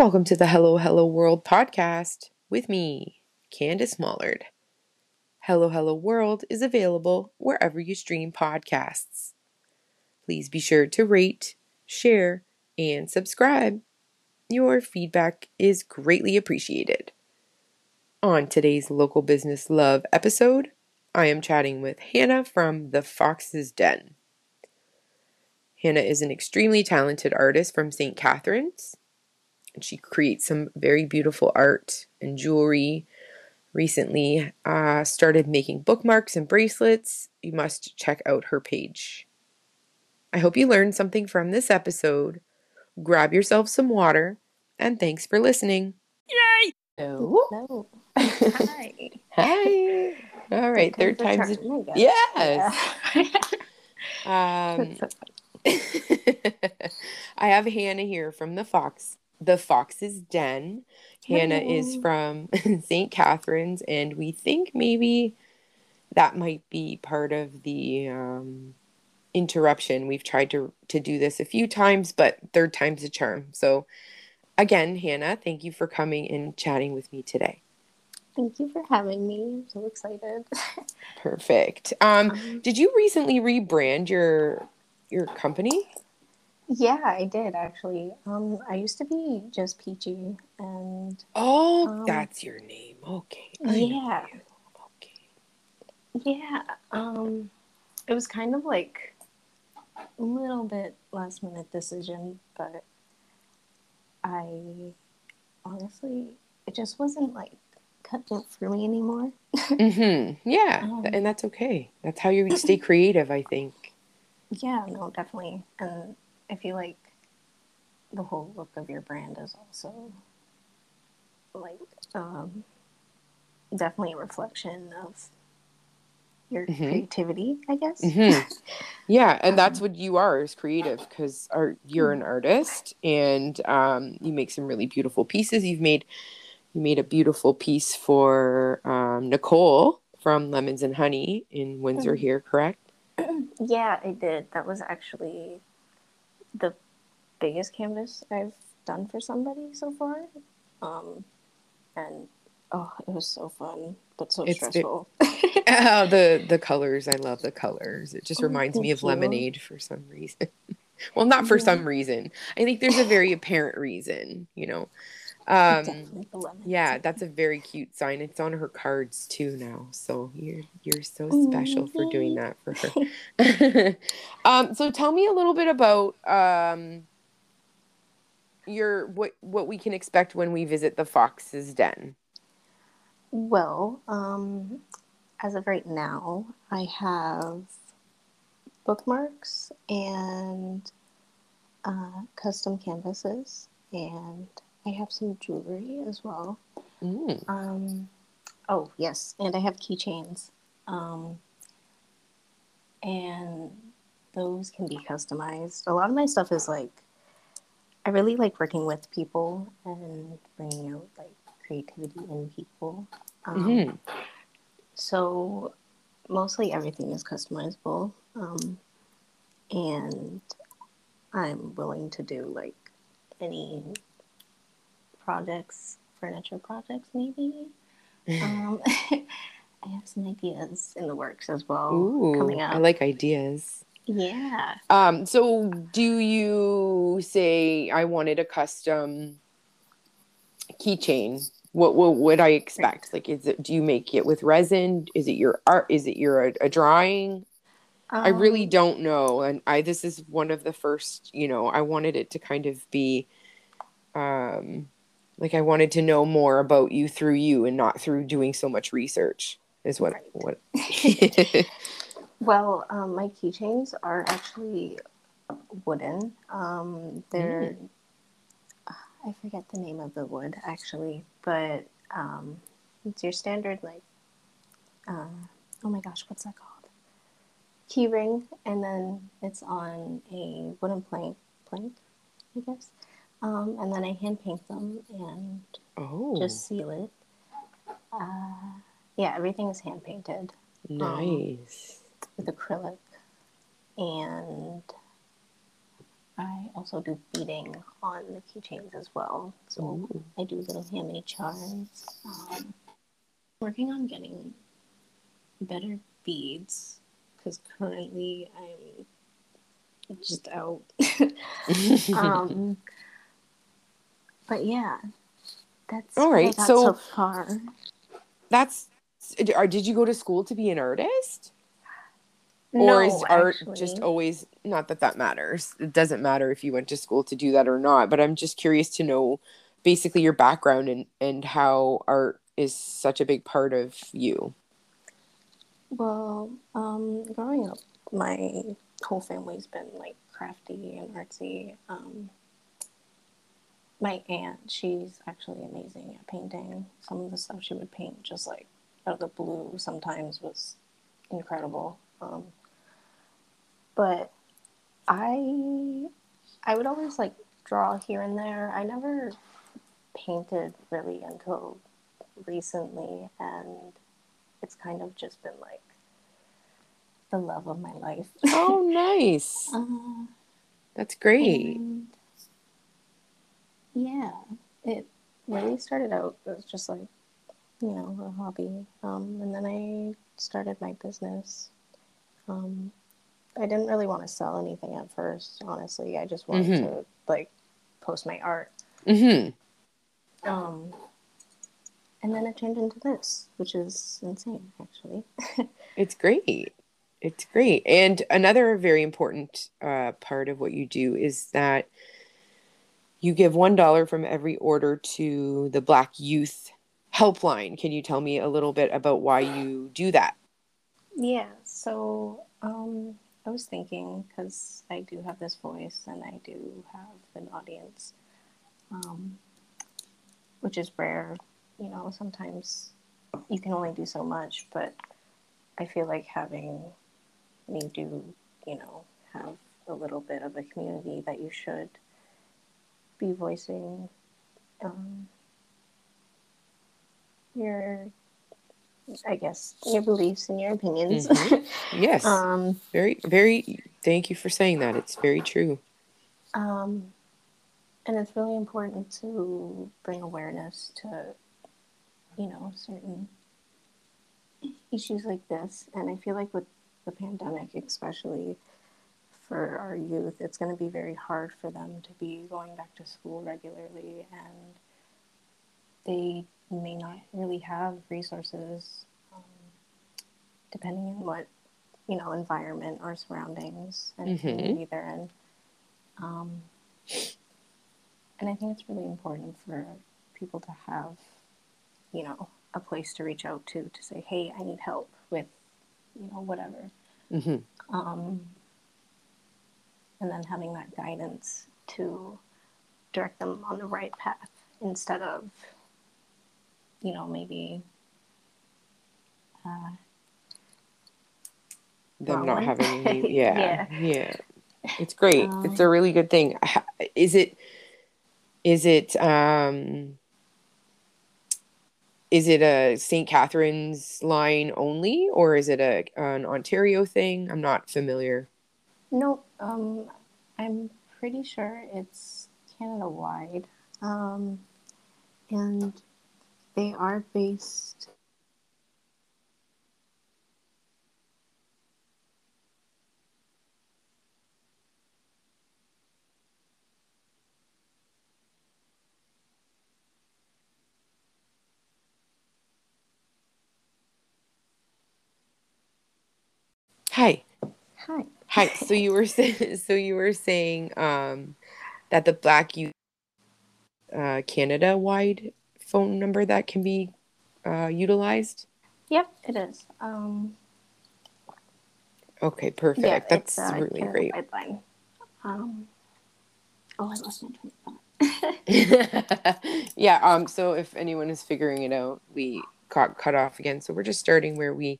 Welcome to the Hello Hello World podcast with me, Candace Mollard. Hello Hello World is available wherever you stream podcasts. Please be sure to rate, share, and subscribe. Your feedback is greatly appreciated. On today's Local Business Love episode, I am chatting with Hannah from The Fox's Den. Hannah is an extremely talented artist from St. Catharines and she creates some very beautiful art and jewelry. Recently, uh, started making bookmarks and bracelets. You must check out her page. I hope you learned something from this episode. Grab yourself some water, and thanks for listening. Yay! Hello. Hello. Hi. Hi. All right, third time's a yes. Yeah. um, I have Hannah here from the Fox the Fox's Den. Hannah is from St. Catharines, and we think maybe that might be part of the um, interruption. We've tried to to do this a few times, but third time's a charm. So, again, Hannah, thank you for coming and chatting with me today. Thank you for having me. I'm so excited. Perfect. Um, um, did you recently rebrand your your company? Yeah, I did actually. Um, I used to be just Peachy, and oh, um, that's your name. Okay. I yeah. Okay. Yeah. Um, it was kind of like a little bit last minute decision, but I honestly, it just wasn't like cut it for me anymore. mm-hmm. Yeah, um, and that's okay. That's how you stay creative, I think. Yeah, no, definitely, and I feel like the whole look of your brand is also like um, definitely a reflection of your mm-hmm. creativity, I guess. Mm-hmm. Yeah, and that's um, what you are is creative because you're an artist and um, you make some really beautiful pieces. You've made you made a beautiful piece for um, Nicole from Lemons and Honey in Windsor mm-hmm. here, correct? Yeah, I did. That was actually the biggest canvas I've done for somebody so far. Um, and oh, it was so fun, but so it's stressful. The, oh, the the colors! I love the colors. It just oh, reminds me of you. lemonade for some reason. well, not for yeah. some reason. I think there's a very apparent reason. You know. Um, yeah, that's a very cute sign. It's on her cards too now. So you're you're so special for doing that for her. um, so tell me a little bit about um, your what what we can expect when we visit the Fox's Den. Well, um, as of right now, I have bookmarks and uh, custom canvases and I have some jewelry as well. Mm. Um, oh yes, and I have keychains. Um, and those can be customized. A lot of my stuff is like, I really like working with people and bringing out like creativity in people. Um, mm-hmm. So mostly everything is customizable. Um, and I'm willing to do like any projects, furniture projects, maybe. um, I have some ideas in the works as well Ooh, coming up. I like ideas. Yeah. Um, so do you say I wanted a custom keychain? What, what would I expect? Like, is it, do you make it with resin? Is it your art? Is it your, a, a drawing? Um, I really um, don't know. And I, this is one of the first, you know, I wanted it to kind of be, um, like I wanted to know more about you through you and not through doing so much research is what right. what well um, my keychains are actually wooden um, they're mm. i forget the name of the wood actually but um, it's your standard like uh, oh my gosh what's that called key ring and then it's on a wooden plank plank i guess um, and then I hand paint them and oh. just seal it. Uh, yeah, everything is hand painted. Um, nice. Um, with acrylic. And I also do beading on the keychains as well. So Ooh. I do little handmade charms. Um, working on getting better beads because currently I'm just out. um, but yeah, that's all right. so, so far, that's. Did you go to school to be an artist? or is art actually. just always not that that matters it doesn't matter if you went to school to do that or not but i'm just curious to know basically your background and and how art is such a big part of you well um growing up my whole family's been like crafty and artsy um my aunt she's actually amazing at painting some of the stuff she would paint just like out of the blue sometimes was incredible um, but I I would always like draw here and there. I never painted really until recently and it's kind of just been like the love of my life. oh, nice. Uh, That's great. Yeah, it really started out as just like, you know, a hobby. Um, and then I started my business. Um, I didn't really want to sell anything at first, honestly. I just wanted mm-hmm. to like post my art. Mm-hmm. Um, and then it turned into this, which is insane, actually. it's great. It's great. And another very important uh, part of what you do is that you give $1 from every order to the Black Youth Helpline. Can you tell me a little bit about why you do that? Yeah. So, um, I was thinking because I do have this voice and I do have an audience, um, which is rare. You know, sometimes you can only do so much, but I feel like having me do, you know, have a little bit of a community that you should be voicing um, your I guess your beliefs and your opinions. Mm-hmm. Yes. um, very, very. Thank you for saying that. It's very true. Um, and it's really important to bring awareness to, you know, certain issues like this. And I feel like with the pandemic, especially for our youth, it's going to be very hard for them to be going back to school regularly and they may not really have resources um, depending on what you know environment or surroundings and mm-hmm. community they're in um, and i think it's really important for people to have you know a place to reach out to to say hey i need help with you know whatever mm-hmm. um, and then having that guidance to direct them on the right path instead of you know, maybe uh, them not having any, yeah, yeah, yeah, It's great. Um, it's a really good thing. Is it? Is it? um is it a St. Catharines line only, or is it a an Ontario thing? I'm not familiar. No, um, I'm pretty sure it's Canada wide, um, and they are based Hi. Hi. Hi. So you were saying, so you were saying um, that the Black Youth uh, Canada wide phone number that can be uh, utilized? Yep, it is. Um, okay, perfect. Yeah, That's uh, really great. Um, oh, I lost my train of thought. yeah. Um. So if anyone is figuring it out, we got cut off again. So we're just starting where we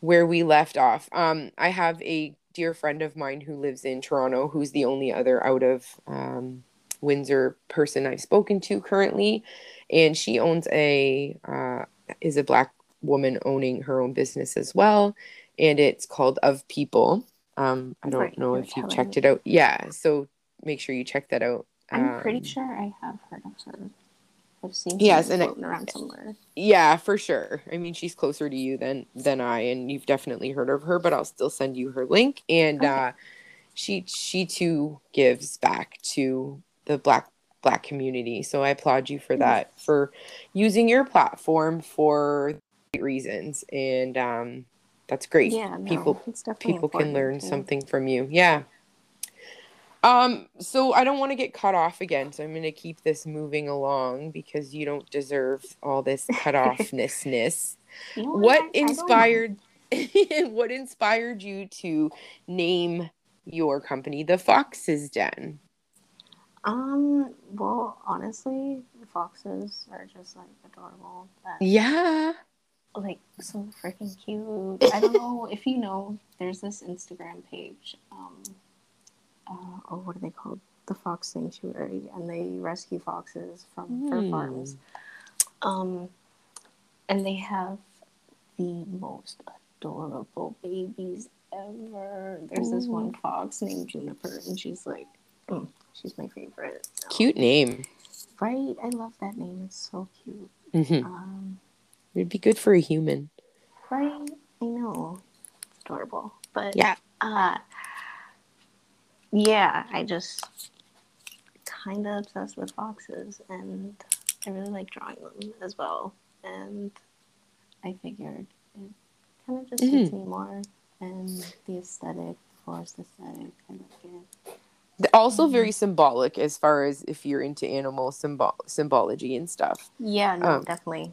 where we left off. Um. I have a dear friend of mine who lives in Toronto, who's the only other out of um, Windsor person I've spoken to currently and she owns a uh, is a black woman owning her own business as well, and it's called Of People. Um, I don't right, know if you checked it out. Yeah, so make sure you check that out. I'm pretty Um, sure I have heard of her. I've seen Yes, and floating around somewhere. Yeah, for sure. I mean, she's closer to you than than I, and you've definitely heard of her. But I'll still send you her link. And Okay. uh, she she too gives back to the black black community. So I applaud you for that for using your platform for reasons. And um, that's great. Yeah, no, people people can learn something from you. Yeah. Um, so I don't want to get cut off again, so I'm going to keep this moving along because you don't deserve all this cut offness. You know what inspired what inspired you to name your company the Fox's Den? Um. Well, honestly, foxes are just like adorable. Yeah. Like so freaking cute. I don't know if you know. There's this Instagram page. Um. Uh, oh, what are they called? The Fox Sanctuary, and they rescue foxes from fur Hmm. farms. Um, and they have the most adorable babies ever. There's this one fox named Juniper, and she's like, mm, she's my favorite. So- Cute name. Right? I love that name. It's so cute. hmm Um, It'd be good for a human. right? I know. It's adorable. But Yeah. uh yeah, I just kind of obsessed with foxes and I really like drawing them as well. And I figured it kind of just suits me more and the aesthetic, forest aesthetic, I like it. Also very symbolic as far as if you're into animal symbol symbology and stuff. Yeah, no, Um, definitely.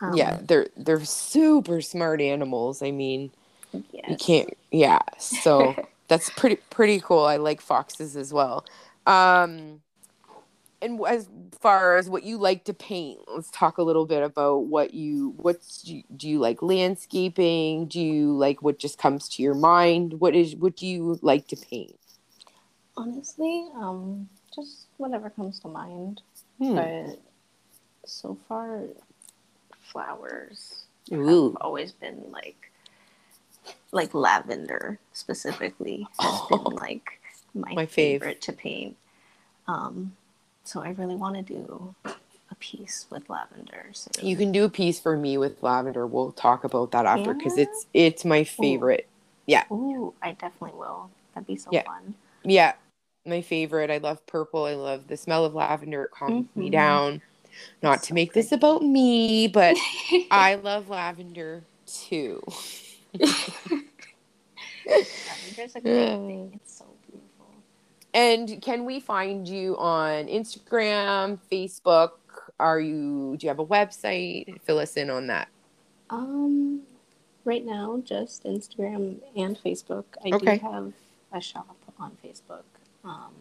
Um, yeah, they're they're super smart animals. I mean, you can't yeah. So that's pretty pretty cool. I like foxes as well. Um and as far as what you like to paint, let's talk a little bit about what you what's do you, do you like landscaping? Do you like what just comes to your mind? What is what do you like to paint? Honestly, um, just whatever comes to mind. Hmm. But so far, flowers Ooh. have always been like, like lavender specifically has been like my, My fave. favorite to paint. Um, so I really want to do a piece with lavender. So You can do a piece for me with lavender. We'll talk about that after because Yeah? it's it's my favorite. Yeah. Ooh, I definitely will. That'd be so Yeah. fun. Yeah, my favorite. I love purple. I love the smell of lavender. It calms me Mhm. down. Not It's to so make this about me, but I love lavender too. Lavender's a great thing. It's so beautiful. And can we find you on Instagram, Facebook? Are you do you have a website? Fill us in on that. Um, right now, just Instagram and Facebook. I Okay. do have a shop on Facebook. Um,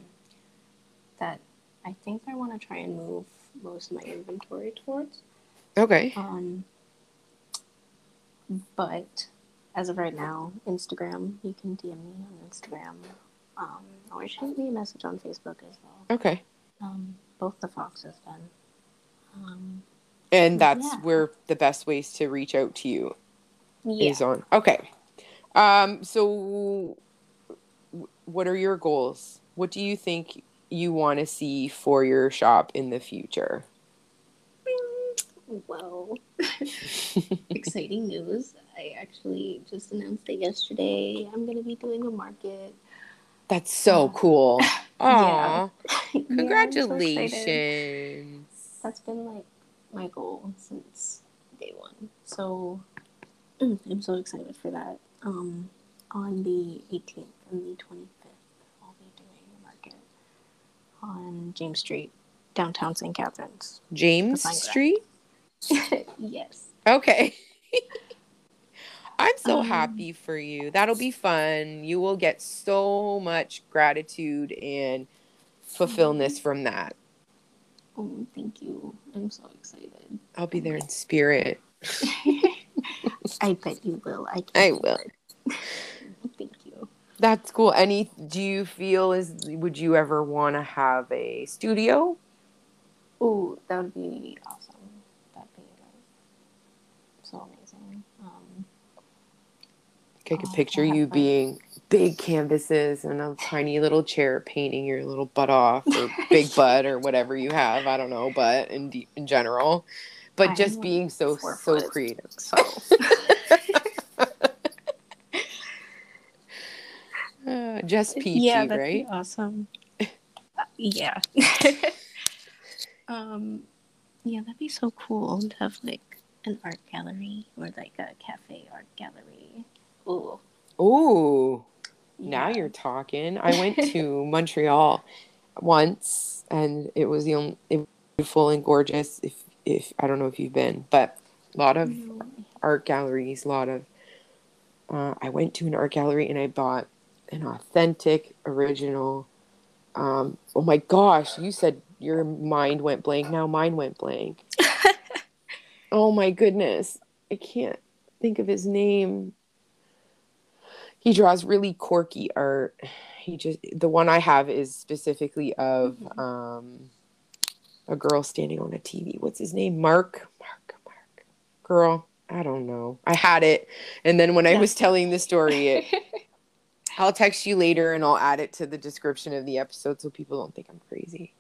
that I think I want to try and move most of my inventory towards. Okay. Um, but as of right now, Instagram. You can DM me on Instagram. Um, or shoot me a message on Facebook as well. Okay. Um, both the Fox's Den. Um, And that's Yeah. where the best ways to reach out to you yeah. is on. Okay. Um, so w- what are your goals? What do you think you want to see for your shop in the future? Well, exciting news. I actually just announced it yesterday. I'm going to be doing a market. That's so cool. Aw. Yeah, I'm so. Congratulations. That's been like my goal since day one. So I'm so excited for that. Um, on the 18th and the 25th, I'll be doing a market on James Street, downtown St. Catharines. James Street? yes. Okay. I'm so Um, happy for you. That'll be fun. You will get so much gratitude and fulfillment from that. Oh, thank you. I'm so excited. I'll be there in spirit. I bet you will. I can I will. Thank you. That's cool. Any do you feel is would you ever want to have a studio? Oh, that would be awesome. That'd be like so amazing. Um, I could Oh, picture you being big canvases and a tiny little chair painting your little butt off or big butt or whatever you have. I don't know, but in de- in general, but I'm just being so so creative. So Uh, just peachy, yeah, that'd right? be awesome. Uh, yeah. um, yeah, that'd be so cool to have like an art gallery or like a cafe art gallery. Ooh. Ooh, now you're talking. I went to Montreal once, and it was the only it was beautiful and gorgeous. If if I don't know if you've been, but a lot of No. art galleries, a lot of. Uh, I went to an art gallery and I bought an authentic, original. Um, oh my gosh! You said your mind went blank. Now mine went blank. oh my goodness! I can't think of his name. He draws really quirky art. He just the one I have is specifically of Mhm. um, a girl standing on a TV. What's his name? Mark. Mark. Mark. Girl. I don't know. I had it, and then when I was telling the story, it, I'll text you later, and I'll add it to the description of the episode so people don't think I'm crazy.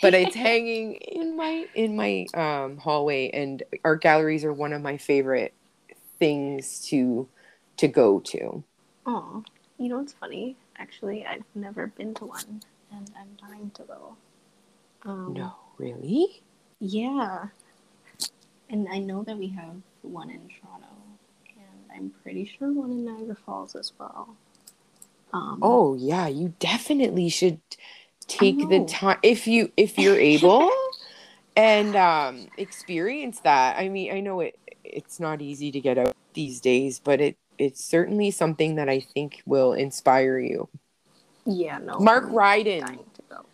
But it's hanging in my in my um, hallway, and art galleries are one of my favorite things to to go to. Oh, you know what's funny? Actually, I've never been to one, and I'm dying to go. Um, No, really? Yeah, and I know that we have one in Toronto, and I'm pretty sure one in Niagara Falls as well. Um, Oh yeah, you definitely should take the time if you if you're able and um experience that. I mean, I know it it's not easy to get out these days, but it it's certainly something that I think will inspire you. yeah, no. Mark I'm Ryden. dying to go.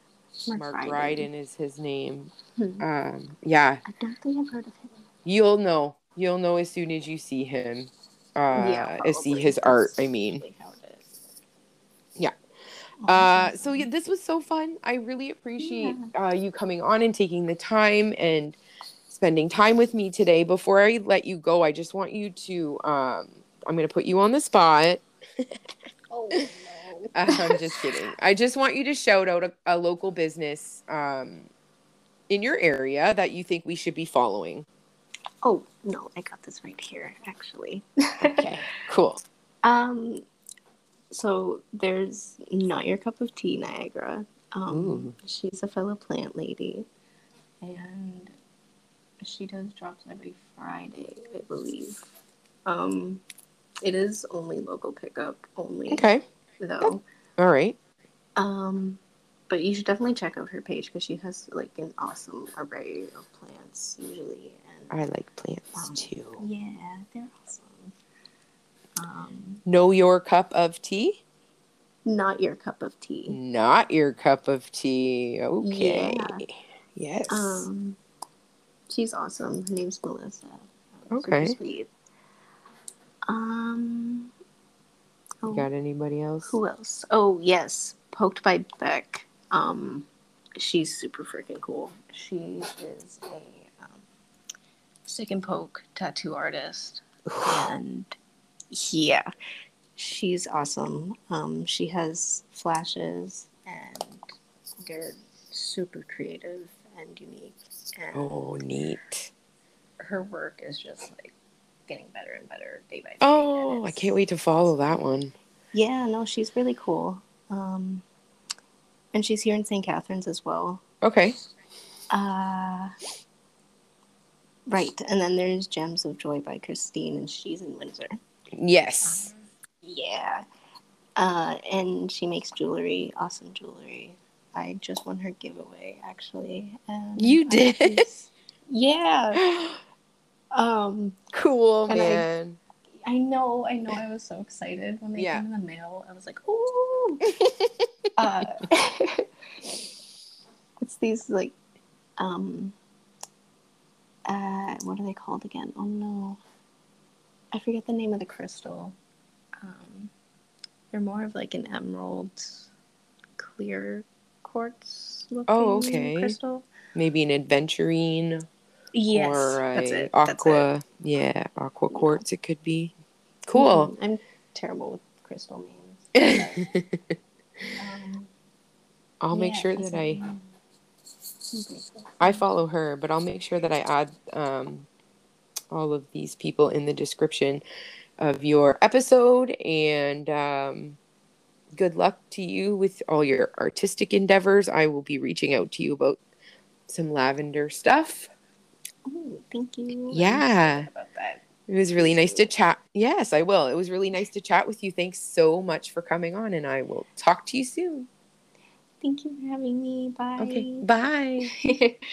Mark Ryden is his name. Hmm. Um yeah, I don't think I've heard of him. you'll know. You'll know as soon as you see him. Uh yeah, as see probably. his art, That's I mean. probably how it is. Yeah. Oh, Uh, so yeah, this was so fun. I really appreciate uh, you coming on and taking the time and spending time with me today. Before I let you go, I just want you to. Um, I'm going to put you on the spot. oh no. I'm just kidding. I just want you to shout out a, a local business um, in your area that you think we should be following. Oh no, I got this right here actually. Okay, cool. Um, so there's not your cup of tea, Niagara. Um, Ooh. she's a fellow plant lady, and she does drops every Friday, I believe. Um, it is only local pickup only, Okay, though. all right. Um, but you should definitely check out her page because she has like an awesome array of plants usually, and I like plants Um, too. yeah, they're awesome. Um, Know your cup of tea? not your cup of tea. Not your cup of tea. Okay. Yeah. Yes. Um, she's awesome. Her name's Melissa. Okay. Super sweet. Um. Oh, got anybody else? who else? Oh yes, Poked by Beck. Um, she's super freaking cool. She is a um, stick and poke tattoo artist, and yeah, she's awesome. Um, she has flashes, and they're super creative and unique. And Oh, neat. her work is just like getting better and better day by day. Oh, I can't wait to follow that one. Yeah, no, she's really cool. Um, and she's here in St. Catharines as well. Okay. Uh, right, and then there's Gems of Joy by Christine, and she's in Windsor. Yes. Yeah. Uh, and she makes jewelry, awesome jewelry. I just won her giveaway actually. And You did? these- Yeah. Um, cool, And I- man. I know, I know. I was so excited when they Yeah. came in the mail. I was like, "Ooh!" uh, it's these like, um, uh, what are they called again? Oh no, I forget the name of the crystal. Um, they're more of like an emerald, clear quartz looking Oh, okay. crystal. Maybe an adventurine Yes, or a that's it. That's it. aqua. Yeah, aqua quartz. It could be cool. Mhm. I'm terrible with crystal names. um, I'll make yeah, sure that I I follow her, but I'll make sure that I add um, all of these people in the description of your episode and um, good luck to you with all your artistic endeavors. I will be reaching out to you about some lavender stuff. Oh, thank you. Yeah. It was really nice to chat. Yes, I will. It was really nice to chat with you. Thanks so much for coming on, and I will talk to you soon. Thank you for having me. Bye. Okay. Bye.